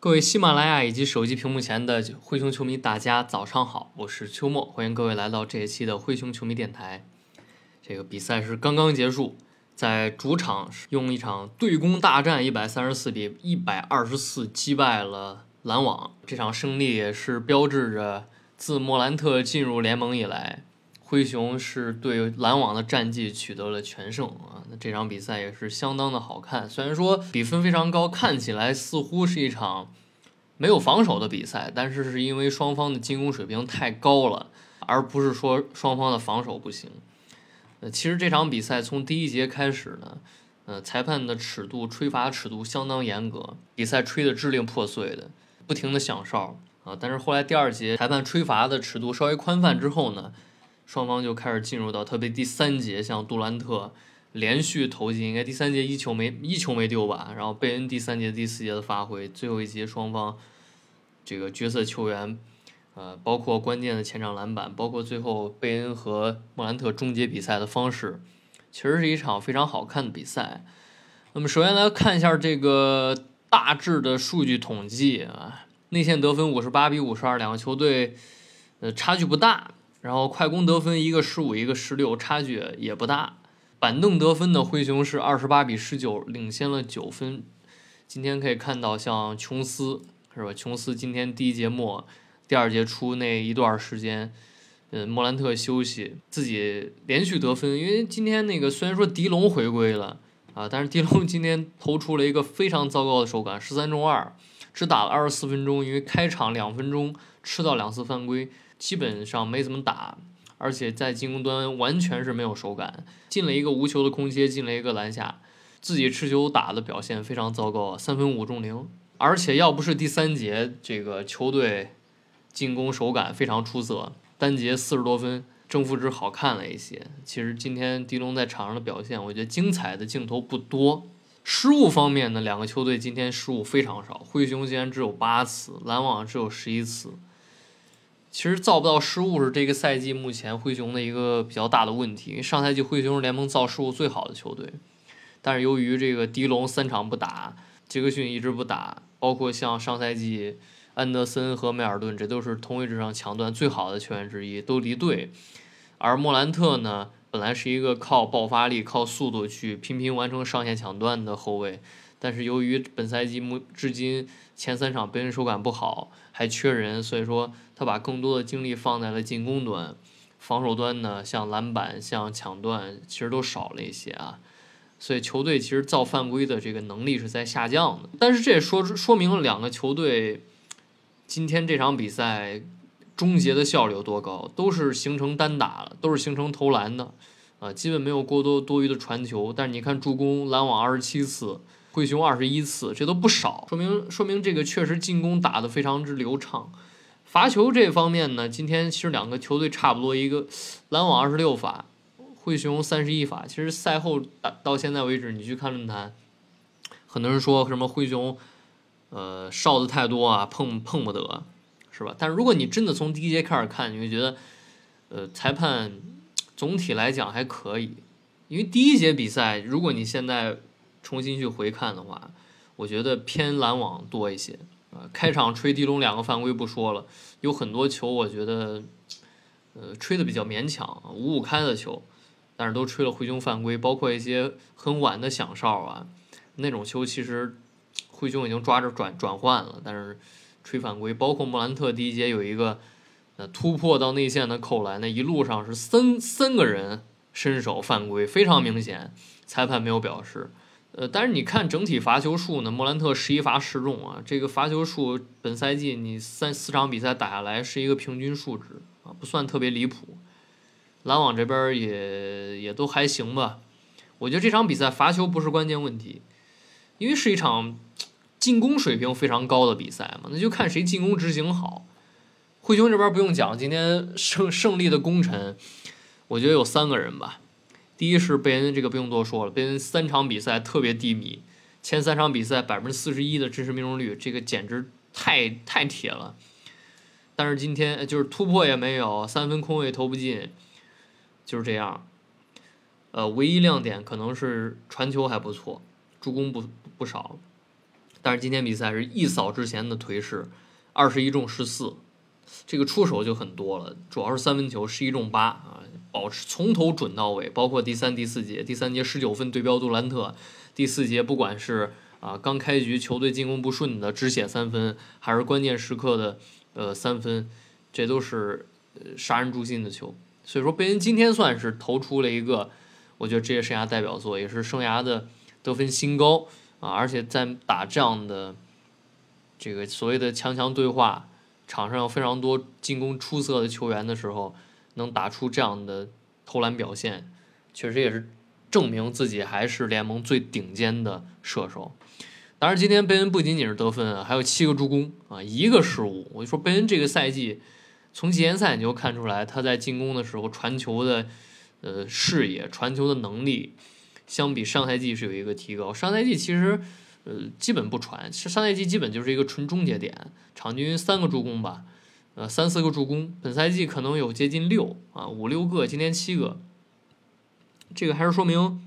各位喜马拉雅以及手机屏幕前的灰熊球迷，大家早上好，我是秋末，欢迎各位来到这一期的灰熊球迷电台。这个比赛是刚刚结束，在主场用一场对攻大战，一百三十四比一百二十四击败了篮网。这场胜利也是标志着自莫兰特进入联盟以来，灰熊是对篮网的战绩取得了全胜啊！那这场比赛也是相当的好看，虽然说比分非常高，看起来似乎是一场没有防守的比赛，但是是因为双方的进攻水平太高了，而不是说双方的防守不行。呃，其实这场比赛从第一节开始呢，呃，裁判的尺度、吹罚尺度相当严格，比赛吹得支离破碎的，不停的响哨啊。但是后来第二节裁判吹罚的尺度稍微宽泛之后呢，双方就开始进入到特别第三节，像杜兰特连续投进，应该第三节一球没一球没丢吧，然后贝恩第三节、第四节的发挥，最后一节双方这个角色球员，呃，包括关键的前场篮板，包括最后贝恩和莫兰特终结比赛的方式，其实是一场非常好看的比赛。那么首先来看一下这个大致的数据统计啊，内线得分五十八比五十二，两个球队呃差距不大。然后快攻得分一个十五一个十六，差距也不大。板凳得分的灰熊是二十八比十九，领先了九分。今天可以看到，像琼斯是吧？琼斯今天第一节末、第二节初那一段时间，嗯，莫兰特休息，自己连续得分。因为今天那个虽然说迪龙回归了啊，但是迪龙今天投出了一个非常糟糕的手感，十三中二，只打了二十四分钟，因为开场两分钟吃到两次犯规。基本上没怎么打，而且在进攻端完全是没有手感，进了一个无球的空切，进了一个篮下，自己持球打的表现非常糟糕，三分五中零。而且要不是第三节这个球队进攻手感非常出色，单节四十多分，正负值好看了一些。其实今天迪龙在场上的表现，我觉得精彩的镜头不多。失误方面呢，两个球队今天失误非常少，灰熊竟然只有八次，篮网只有十一次。其实造不到失误是这个赛季目前灰熊的一个比较大的问题。因为上赛季灰熊是联盟造失误最好的球队，但是由于这个迪龙三场不打，杰克逊一直不打，包括像上赛季安德森和梅尔顿，这都是同位置上抢断最好的球员之一，都离队。而莫兰特呢，本来是一个靠爆发力、靠速度去频频完成上线抢断的后卫，但是由于本赛季目至今前三场被人手感不好，还缺人，所以说。他把更多的精力放在了进攻端，防守端呢，像篮板、像抢断，其实都少了一些啊。所以球队其实造犯规的这个能力是在下降的。但是这也说说明了两个球队今天这场比赛终结的效率有多高，都是形成单打了，都是形成投篮的啊，基本没有过多多余的传球。但是你看助攻，篮网二十七次，灰熊二十一次，这都不少，说明说明这个确实进攻打得非常之流畅。罚球这方面呢，今天其实两个球队差不多，一个篮网二十六罚，灰熊三十一罚。其实赛后打到现在为止，你去看论坛，很多人说什么灰熊，呃，哨子太多啊，碰碰不得，是吧？但如果你真的从第一节开始看，你会觉得，呃，裁判总体来讲还可以，因为第一节比赛，如果你现在重新去回看的话，我觉得偏篮网多一些。啊，开场吹迪龙两个犯规不说了，有很多球我觉得，呃，吹的比较勉强，五五开的球，但是都吹了灰熊犯规，包括一些很晚的响哨啊，那种球其实灰熊已经抓着转转换了，但是吹犯规，包括莫兰特第一节有一个呃突破到内线的扣篮，那一路上是三三个人伸手犯规，非常明显，裁判没有表示。呃，但是你看整体罚球数呢，莫兰特十一罚十中啊，这个罚球数本赛季你三四场比赛打下来是一个平均数值啊，不算特别离谱。篮网这边也也都还行吧，我觉得这场比赛罚球不是关键问题，因为是一场进攻水平非常高的比赛嘛，那就看谁进攻执行好。灰熊这边不用讲，今天胜胜利的功臣，我觉得有三个人吧。第一是贝恩，这个不用多说了，贝恩三场比赛特别低迷，前三场比赛百分之四十一的真实命中率，这个简直太太铁了。但是今天就是突破也没有，三分空位投不进，就是这样。呃，唯一亮点可能是传球还不错，助攻不不少。但是今天比赛是一扫之前的颓势，二十一中十四，这个出手就很多了，主要是三分球十一中八啊，保持从头准到尾，包括第三、第四节，第三节十九分对标杜兰特，第四节不管是啊刚开局球队进攻不顺的只写三分，还是关键时刻的呃三分，这都是呃杀人诛心的球。所以说贝恩今天算是投出了一个。我觉得职业生涯代表作也是生涯的得分新高啊！而且在打这样的这个所谓的强强对话，场上有非常多进攻出色的球员的时候，能打出这样的投篮表现，确实也是证明自己还是联盟最顶尖的射手。当然，今天贝恩不仅仅是得分，还有七个助攻啊，一个失误。我就说贝恩这个赛季从季前赛你就看出来，他在进攻的时候传球的。呃，视野传球的能力，相比上赛季是有一个提高。上赛季其实，呃，基本不传，上赛季基本就是一个纯终结点，场均三个助攻吧，呃，三四个助攻。本赛季可能有接近六啊，五六个，今天七个。这个还是说明，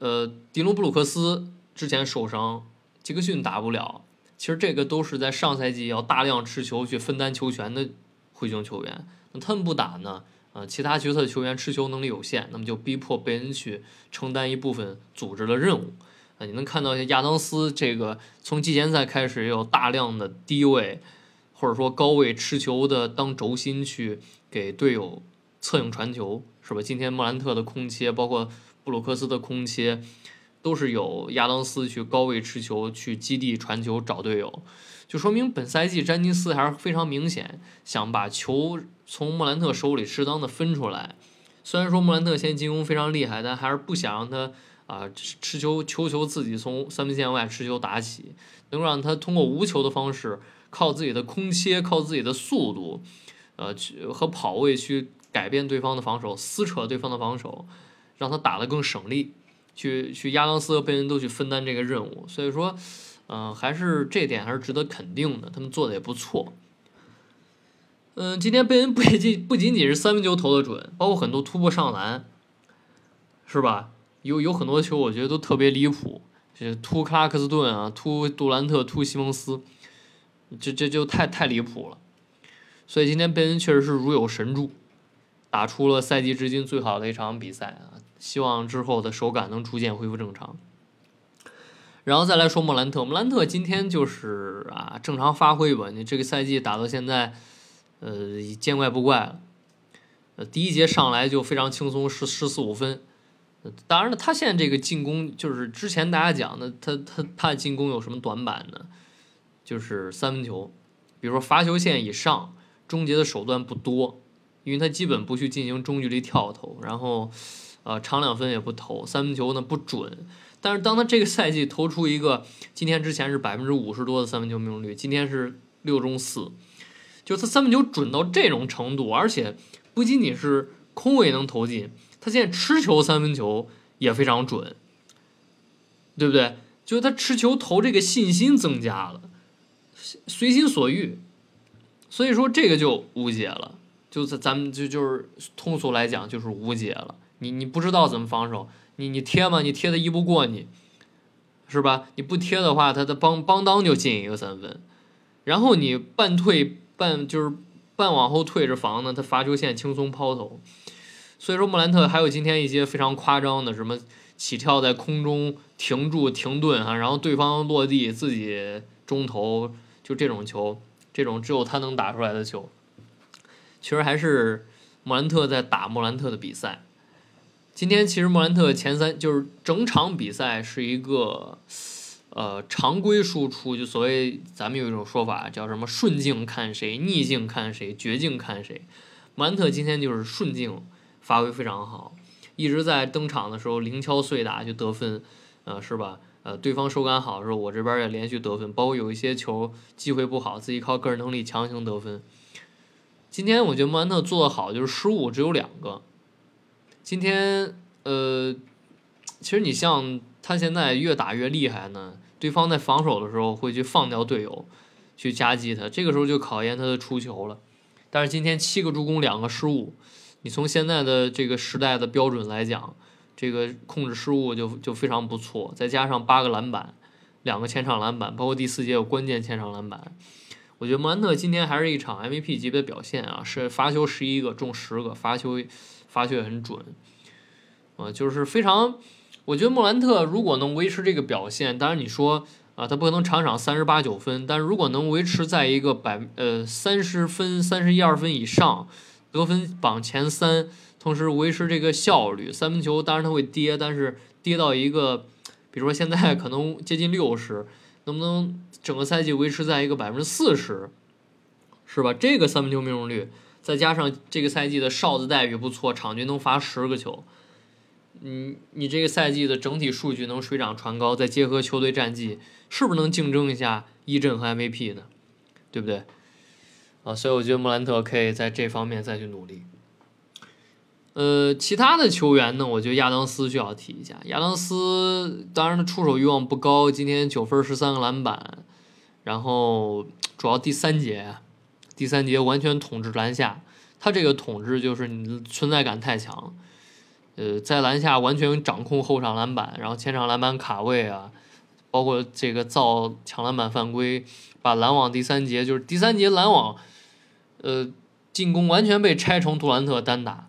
呃，迪隆布鲁克斯之前受伤，杰克逊打不了。其实这个都是在上赛季要大量持球去分担球权的灰熊球员，那他们不打呢？呃，其他角色球员持球能力有限，那么就逼迫贝恩去承担一部分组织的任务。啊，你能看到亚当斯这个从季前赛开始有大量的低位或者说高位持球的当轴心去给队友策应传球，是吧？今天莫兰特的空切，包括布鲁克斯的空切，都是有亚当斯去高位持球去基地传球找队友。就说明本赛季詹尼斯还是非常明显想把球从莫兰特手里适当的分出来。虽然说莫兰特现在进攻非常厉害，但还是不想让他啊持球球球自己从三分线外持球打起，能够让他通过无球的方式，靠自己的空切，靠自己的速度，呃去和跑位去改变对方的防守，撕扯对方的防守，让他打得更省力，去去亚当斯和贝恩都去分担这个任务。所以说。嗯，还是这点还是值得肯定的，他们做的也不错。嗯，今天贝恩不仅不仅仅是三分球投的准，包括很多突破上篮，是吧？有有很多球我觉得都特别离谱，就是突克拉克斯顿啊，突杜兰特，突西蒙斯，这这就太太离谱了。所以今天贝恩确实是如有神助，打出了赛季至今最好的一场比赛啊！希望之后的手感能逐渐恢复正常。然后再来说莫兰特，莫兰特今天就是啊正常发挥吧。你这个赛季打到现在，呃见怪不怪了。呃第一节上来就非常轻松，十十四五分。当然了，他现在这个进攻就是之前大家讲的，他他他的进攻有什么短板呢？就是三分球，比如说罚球线以上终结的手段不多，因为他基本不去进行中距离跳投，然后呃长两分也不投，三分球呢不准。但是当他这个赛季投出一个，今天之前是百分之五十多的三分球命中率，今天是六中四，就他三分球准到这种程度，而且不仅仅是空位能投进，他现在持球三分球也非常准，对不对？就是他持球投这个信心增加了，随心所欲，所以说这个就无解了，就是咱们就就是通俗来讲就是无解了，你你不知道怎么防守。你你贴嘛？你贴的一不过你，是吧？你不贴的话，他的邦邦当就进一个三分，然后你半退半就是半往后退着防呢，他罚球线轻松抛投。所以说莫兰特还有今天一些非常夸张的，什么起跳在空中停住停顿啊，然后对方落地自己中投，就这种球，这种只有他能打出来的球，其实还是莫兰特在打莫兰特的比赛。今天其实莫兰特前三就是整场比赛是一个，呃，常规输出，就所谓咱们有一种说法叫什么顺境看谁，逆境看谁，绝境看谁。莫兰特今天就是顺境发挥非常好，一直在登场的时候零敲碎打就得分，呃，是吧？呃，对方手感好的时候，我这边也连续得分，包括有一些球机会不好，自己靠个人能力强行得分。今天我觉得莫兰特做的好，就是失误只有两个。今天呃，其实你像他现在越打越厉害呢，对方在防守的时候会去放掉队友，去夹击他，这个时候就考验他的出球了。但是今天七个助攻，两个失误，你从现在的这个时代的标准来讲。这个控制失误就就非常不错，再加上八个篮板，两个前场篮板，包括第四节有关键前场篮板，我觉得莫兰特今天还是一场 MVP 级别的表现啊，是罚球十一个中十个，罚球罚球也很准，啊，就是非常，我觉得莫兰特如果能维持这个表现，当然你说啊，他不可能场场三十八九分，但是如果能维持在一个百呃三十分、三十一二分以上，得分榜前三。同时维持这个效率，三分球当然它会跌，但是跌到一个，比如说现在可能接近六十，能不能整个赛季维持在一个百分之四十，是吧？这个三分球命中率，再加上这个赛季的哨子待遇不错，场均能罚十个球，你你这个赛季的整体数据能水涨船高，再结合球队战绩，是不是能竞争一下一阵和 MVP 呢？对不对？啊，所以我觉得莫兰特可以在这方面再去努力。呃，其他的球员呢？我觉得亚当斯需要提一下。亚当斯当然他出手欲望不高，今天九分十三个篮板，然后主要第三节，第三节完全统治篮下。他这个统治就是你存在感太强，呃，在篮下完全掌控后场篮板，然后前场篮板卡位啊，包括这个造抢篮板犯规，把篮网第三节就是第三节篮网，呃，进攻完全被拆成杜兰特单打。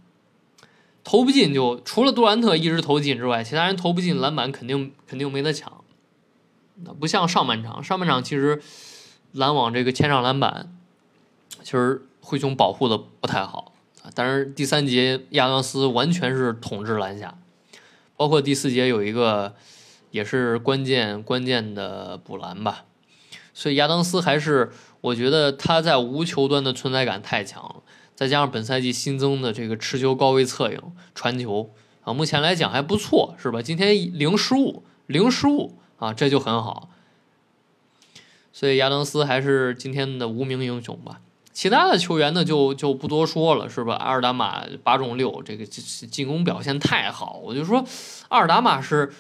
投不进就除了杜兰特一直投进之外，其他人投不进篮板肯定肯定没得抢。那不像上半场，上半场其实篮网这个前场篮板其实灰熊保护的不太好啊。但是第三节亚当斯完全是统治篮下，包括第四节有一个也是关键关键的补篮吧。所以亚当斯还是我觉得他在无球端的存在感太强了。再加上本赛季新增的这个持球高位策应传球啊，目前来讲还不错，是吧？今天零失误，零失误啊，这就很好。所以亚当斯还是今天的无名英雄吧。其他的球员呢，就就不多说了，是吧？阿尔达马八中六，这个进攻表现太好。我就说，阿尔达马是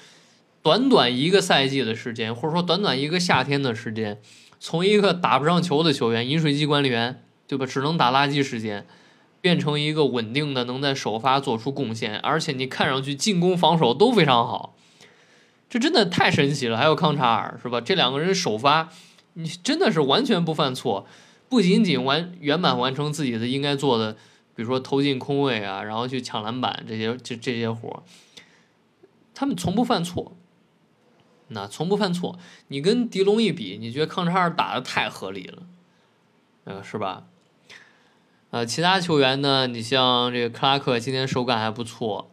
短短一个赛季的时间，或者说短短一个夏天的时间，从一个打不上球的球员，饮水机管理员。对吧？只能打垃圾时间，变成一个稳定的，能在首发做出贡献，而且你看上去进攻防守都非常好，这真的太神奇了。还有康查尔是吧？这两个人首发，你真的是完全不犯错，不仅仅完圆满完成自己的应该做的，比如说投进空位啊，然后去抢篮板这些这这些活他们从不犯错，那从不犯错。你跟狄龙一比，你觉得康查尔打的太合理了，呃，是吧？呃，其他球员呢？你像这个克拉克，今天手感还不错，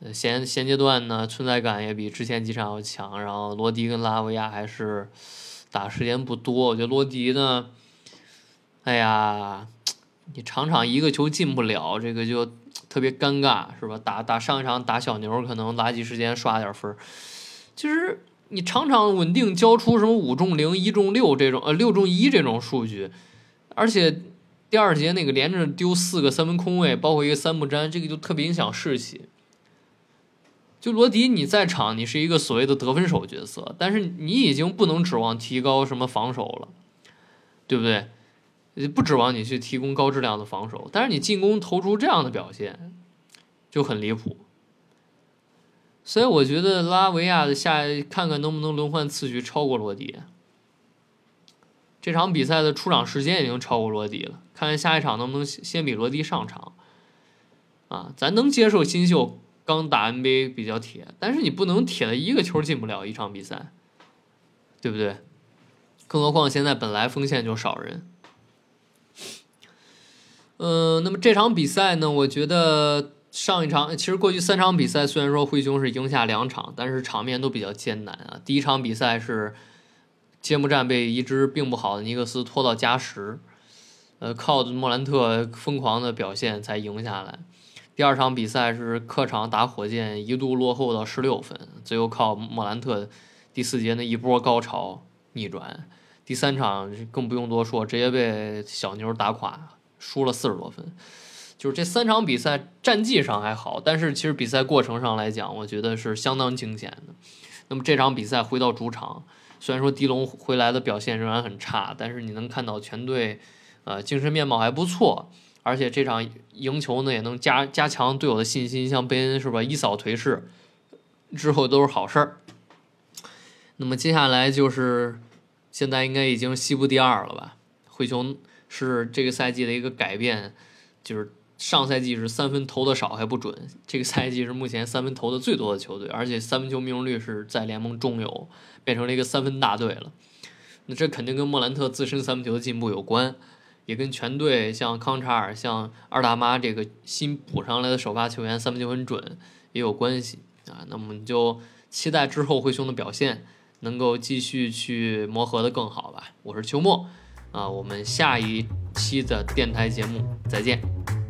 呃，现现阶段呢，存在感也比之前几场要强。然后罗迪跟拉维亚还是打时间不多，我觉得罗迪呢，哎呀，你场场一个球进不了，这个就特别尴尬，是吧？打打上一场打小牛，可能垃圾时间刷点分其实你场场稳定交出什么五中零、一中六这种，呃，六中一这种数据，而且。第二节那个连着丢四个三分空位，包括一个三不沾，这个就特别影响士气。就罗迪你在场，你是一个所谓的得分手角色，但是你已经不能指望提高什么防守了，对不对？不指望你去提供高质量的防守，但是你进攻投出这样的表现就很离谱。所以我觉得拉维亚的下看看能不能轮换次序超过罗迪。这场比赛的出场时间已经超过罗迪了，看看下一场能不能先比罗迪上场。啊，咱能接受新秀刚打 NBA 比较铁，但是你不能铁的一个球进不了一场比赛，对不对？更何况现在本来锋线就少人。嗯，那么这场比赛呢？我觉得上一场其实过去三场比赛虽然说灰熊是赢下两场，但是场面都比较艰难啊。第一场比赛是。揭幕战被一支并不好的尼克斯拖到加时，呃，靠莫兰特疯狂的表现才赢下来。第二场比赛是客场打火箭，一度落后到十六分，最后靠莫兰特第四节那一波高潮逆转，第三场更不用多说，直接被小牛打垮，输了四十多分。就是这三场比赛战绩上还好，但是其实比赛过程上来讲，我觉得是相当惊险的。那么这场比赛回到主场，虽然说迪龙回来的表现仍然很差，但是你能看到全队，呃，精神面貌还不错，而且这场赢球呢也能加加强队友的信心，像贝恩是吧，一扫颓势，之后都是好事儿。那么接下来就是现在应该已经西部第二了吧？灰熊是这个赛季的一个改变，就是。上赛季是三分投的少还不准，这个赛季是目前三分投的最多的球队，而且三分球命中率是在联盟中游，变成了一个三分大队了。那这肯定跟莫兰特自身三分球的进步有关，也跟全队像康查尔、像二大妈这个新补上来的首发球员三分球很准也有关系啊。那么你就期待之后灰熊的表现能够继续去磨合的更好吧。我是秋末啊，我们下一期的电台节目再见。